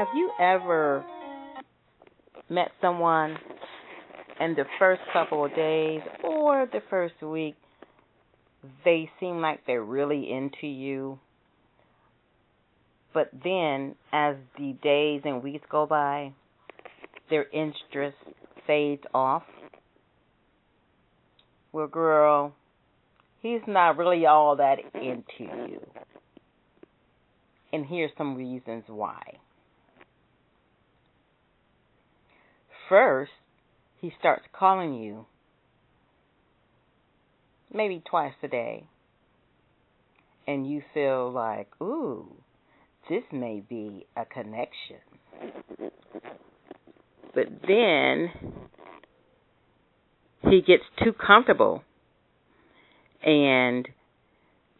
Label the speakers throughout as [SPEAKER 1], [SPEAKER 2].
[SPEAKER 1] Have you ever met someone and the first couple of days or the first week they seem like they're really into you? But then as the days and weeks go by, their interest fades off. Well, girl, he's not really all that into you. And here's some reasons why. First, he starts calling you maybe twice a day. And you feel like, ooh, this may be a connection. But then he gets too comfortable. And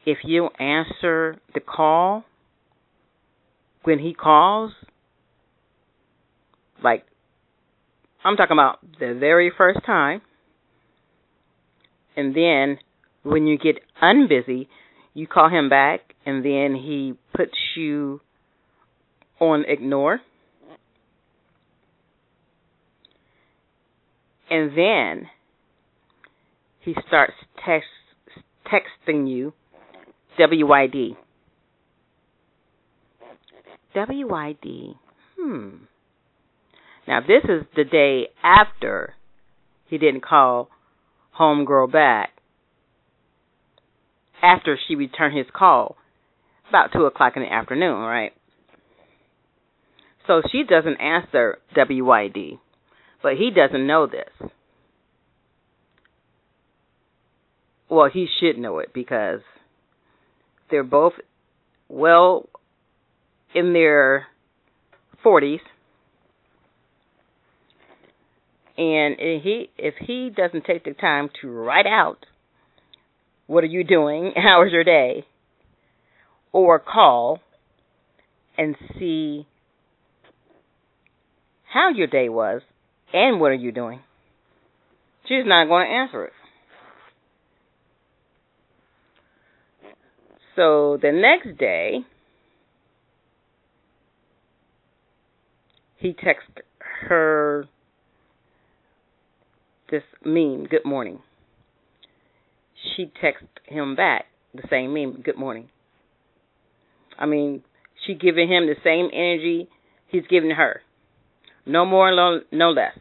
[SPEAKER 1] if you answer the call when he calls, like I'm talking about the very first time, and then when you get unbusy, you call him back, and then he puts you on ignore. And then he starts text, texting you WYD. WYD. Hmm. Now, this is the day after he didn't call homegirl back. After she returned his call, about 2 o'clock in the afternoon, right? So she doesn't answer WYD. But he doesn't know this. Well, he should know it because they're both well in their 40s. And if he if he doesn't take the time to write out what are you doing? How was your day? Or call and see how your day was, and what are you doing? She's not going to answer it. So the next day, he texted her this meme, good morning. She texted him back the same meme, good morning. I mean, she giving him the same energy he's giving her. No more, no less.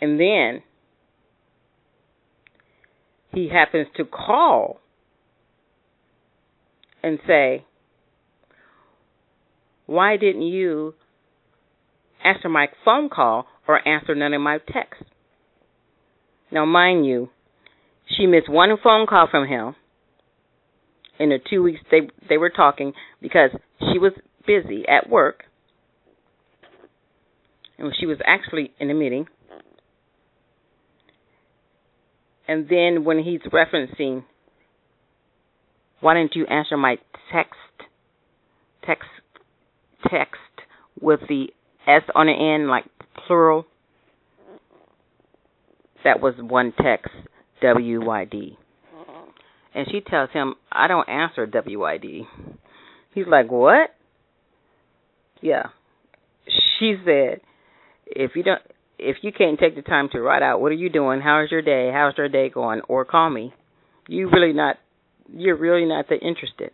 [SPEAKER 1] And then he happens to call and say, Why didn't you answer my phone call or answer none of my texts? Now, mind you, she missed one phone call from him in the two weeks they they were talking because she was busy at work and she was actually in a meeting and then when he's referencing, why didn't you answer my text, text, text with the S on the end, like plural? That was one text, W Y D. And she tells him, I don't answer W Y D. He's like, What? Yeah. She said, if you don't if you can't take the time to write out what are you doing, how's your day, how's your day going, or call me, you really not you're really not that interested.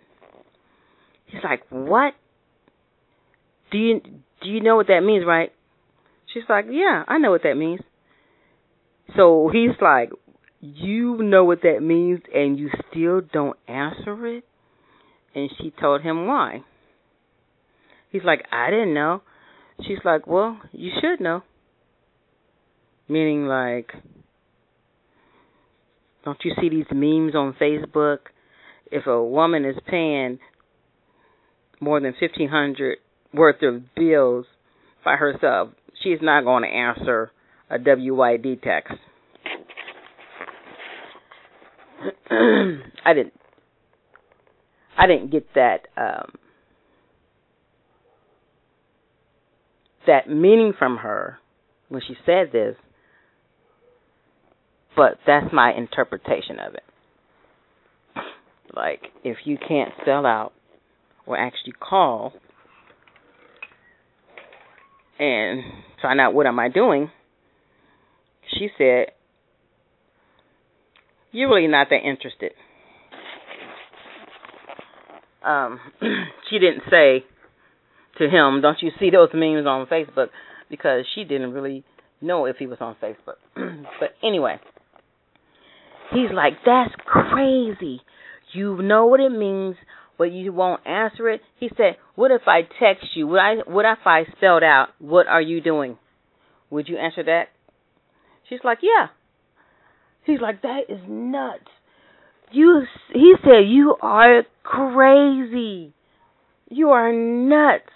[SPEAKER 1] He's like, What? Do you do you know what that means, right? She's like, Yeah, I know what that means. So he's like, You know what that means and you still don't answer it? And she told him why. He's like, I didn't know. She's like, Well, you should know. Meaning, like, don't you see these memes on Facebook? If a woman is paying more than fifteen hundred worth of bills by herself, she's not going to answer a WYD text. I didn't. I didn't get that um, that meaning from her when she said this, but that's my interpretation of it. Like, if you can't sell out or actually call and find out what am I doing, she said, You're really not that interested. Um, she didn't say to him, Don't you see those memes on Facebook? Because she didn't really know if he was on Facebook. but anyway, he's like, That's crazy. You know what it means, but you won't answer it. He said, What if I text you? What I what if I spelled out, What are you doing? Would you answer that? She's like, Yeah. He's like, That is nuts. You he said, You are crazy. You are nuts.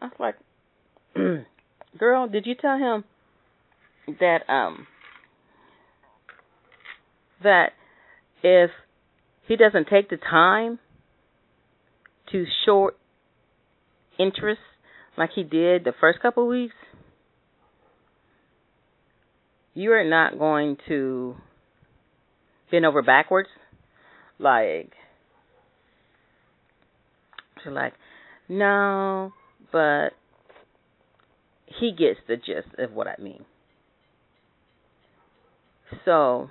[SPEAKER 1] I was like, Girl, did you tell him that um that if he doesn't take the time to short interest like he did the first couple weeks, you are not going to bend over backwards. Like you're like no but he gets the gist of what i mean. So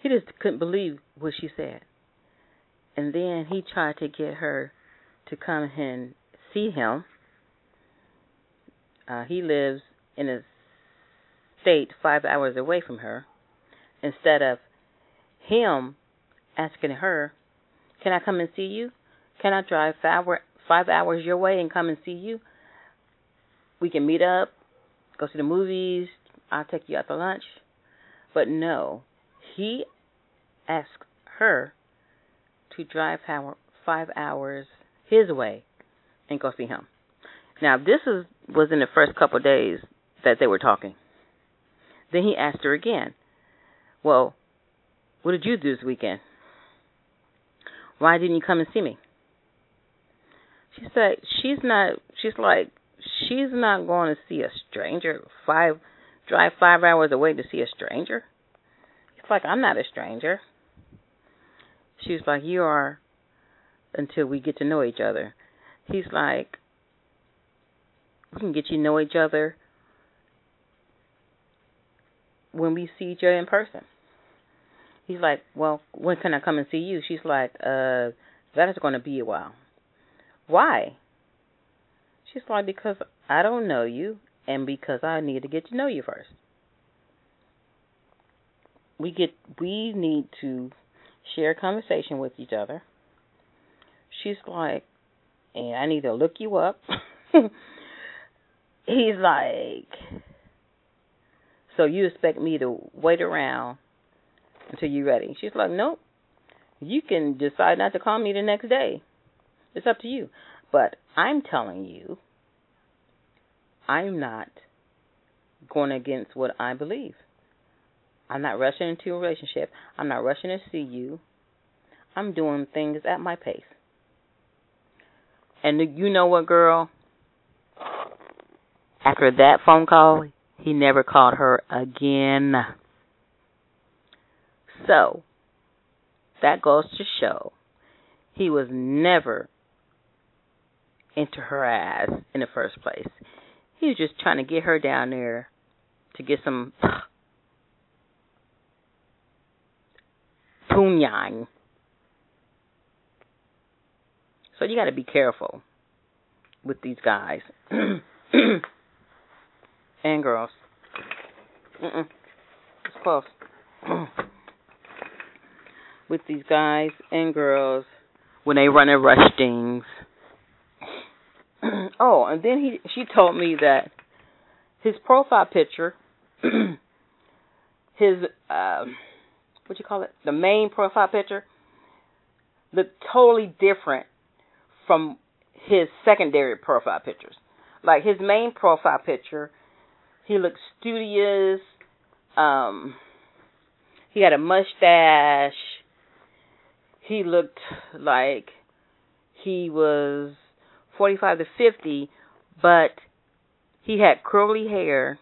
[SPEAKER 1] he just couldn't believe what she said and then he tried to get her to come and see him uh he lives in a state five hours away from her instead of him asking her, Can I come and see you? Can I drive five, five hours your way and come and see you? We can meet up, go see the movies, I'll take you out to lunch. But no, he asked her to drive five hours his way and go see him. Now this is was in the first couple of days that they were talking. Then he asked her again, well, what did you do this weekend? Why didn't you come and see me? She said she's not she's like she's not going to see a stranger five drive five hours away to see a stranger. It's like I'm not a stranger. She's like, You are until we get to know each other. He's like we can get you to know each other when we see each other in person. He's like, Well, when can I come and see you? She's like, Uh, that is going to be a while. Why? She's like, Because I don't know you and because I need to get to know you first. We get we need to share conversation with each other. She's like, and I need to look you up. He's like, so you expect me to wait around until you're ready? She's like, nope. You can decide not to call me the next day. It's up to you. But I'm telling you, I'm not going against what I believe. I'm not rushing into a relationship. I'm not rushing to see you. I'm doing things at my pace. And you know what, girl? After that phone call, he never called her again. So, that goes to show he was never into her ass in the first place. He was just trying to get her down there to get some So you got to be careful with these guys. and girls. Mm-mm. It's close. With these guys and girls when they run and rush things. oh, and then he she told me that his profile picture, his uh, what you call it, the main profile picture, looked totally different from his secondary profile pictures. Like his main profile picture he looked studious. Um, he had a mustache. He looked like he was 45 to 50, but he had curly hair.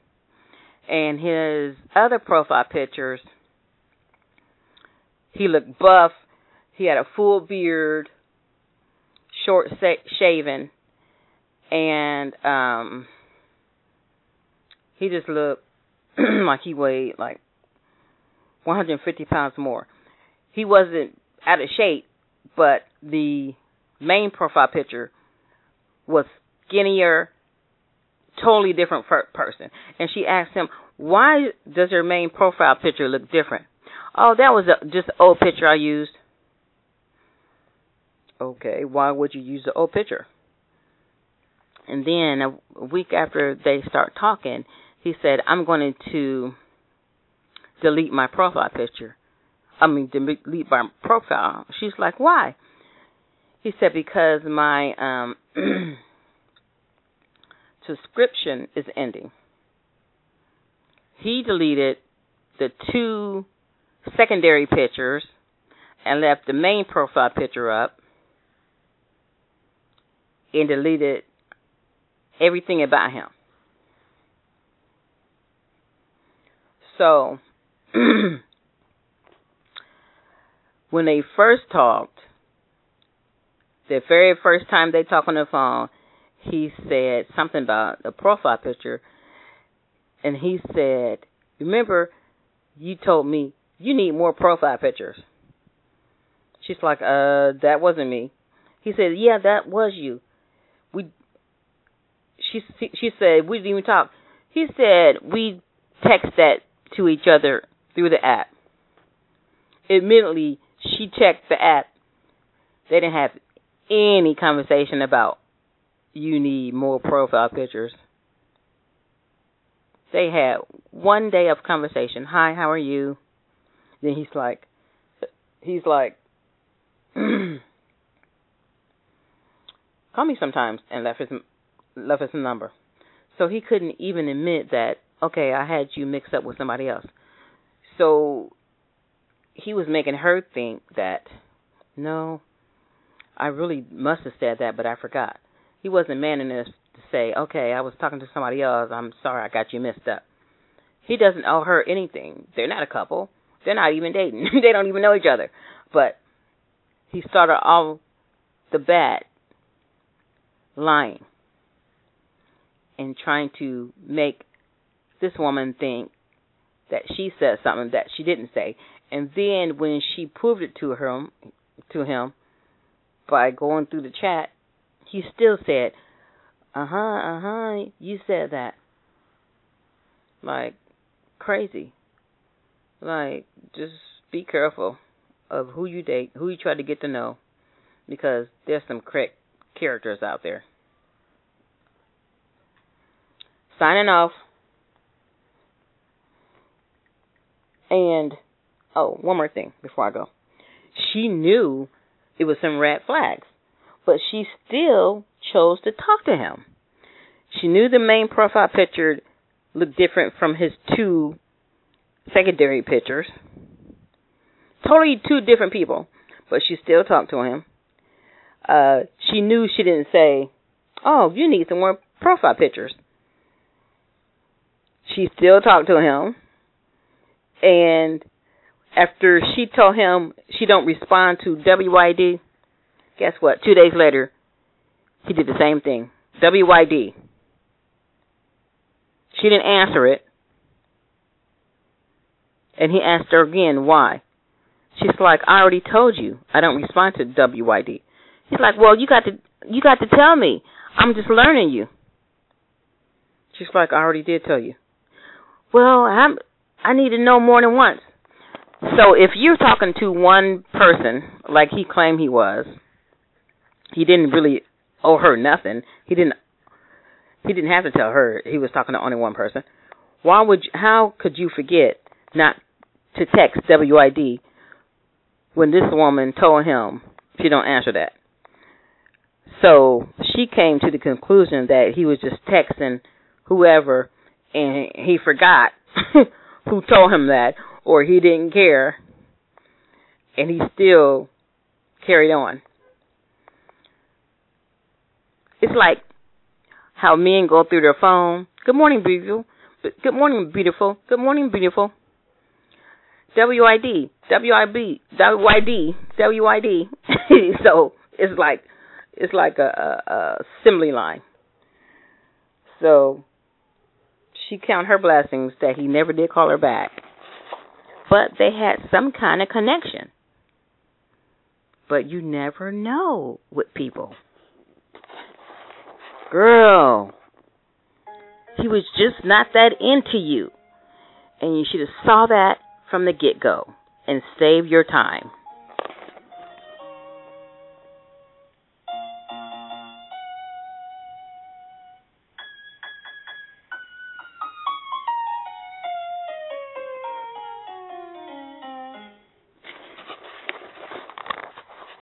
[SPEAKER 1] And his other profile pictures, he looked buff. He had a full beard, short shaven, and um he just looked like he weighed like 150 pounds more. He wasn't out of shape, but the main profile picture was skinnier, totally different person. And she asked him, "Why does your main profile picture look different?" Oh, that was a, just an old picture I used. Okay, why would you use the old picture? And then a week after they start talking, he said, I'm going to delete my profile picture. I mean, delete my profile. She's like, why? He said, because my um, subscription is ending. He deleted the two secondary pictures and left the main profile picture up and deleted everything about him. So, when they first talked, the very first time they talked on the phone, he said something about a profile picture, and he said, "Remember, you told me you need more profile pictures." She's like, "Uh, that wasn't me." He said, "Yeah, that was you." We she she said we didn't even talk. He said we text that to each other through the app. Admittedly, she checked the app. They didn't have any conversation about you need more profile pictures. They had one day of conversation. Hi, how are you? Then he's like, he's like, call me sometimes, and left his left a number. So he couldn't even admit that, okay, I had you mixed up with somebody else. So he was making her think that, no, I really must have said that, but I forgot. He wasn't man enough to say, okay, I was talking to somebody else. I'm sorry, I got you mixed up. He doesn't owe her anything. They're not a couple. They're not even dating. they don't even know each other. But he started all the bat lying and trying to make this woman think that she said something that she didn't say. And then when she proved it to her to him by going through the chat, he still said, "Uh huh, uh huh, you said that." Like crazy. Like just be careful of who you date, who you try to get to know, because there's some correct characters out there. Signing off. And, oh, one more thing before I go. She knew it was some red flags, but she still chose to talk to him. She knew the main profile picture looked different from his two secondary pictures. Totally two different people, but she still talked to him. Uh, she knew she didn't say, Oh, you need some more profile pictures. She still talked to him. And after she told him she don't respond to WYD, guess what? Two days later, he did the same thing. WYD. She didn't answer it. And he asked her again why. She's like, I already told you I don't respond to WYD. He's like, Well, you got to you got to tell me. I'm just learning you. She's like, I already did tell you. Well, I'm, I need to know more than once. So if you're talking to one person, like he claimed he was, he didn't really owe her nothing. He didn't. He didn't have to tell her he was talking to only one person. Why would? You, how could you forget not to text WYD when this woman told him she don't answer that? So she came to the conclusion that he was just texting whoever and he forgot who told him that, or he didn't care, and he still carried on. It's like how men go through their phone. Good morning, beautiful. Good morning, beautiful. Good morning, beautiful. WYD, WYD, WYD, WYD. so it's like it's like a, a, a assembly line. So she count her blessings that he never did call her back. But they had some kind of connection. But you never know with people. Girl, he was just not that into you. And you should have saw that from the get-go and save your time.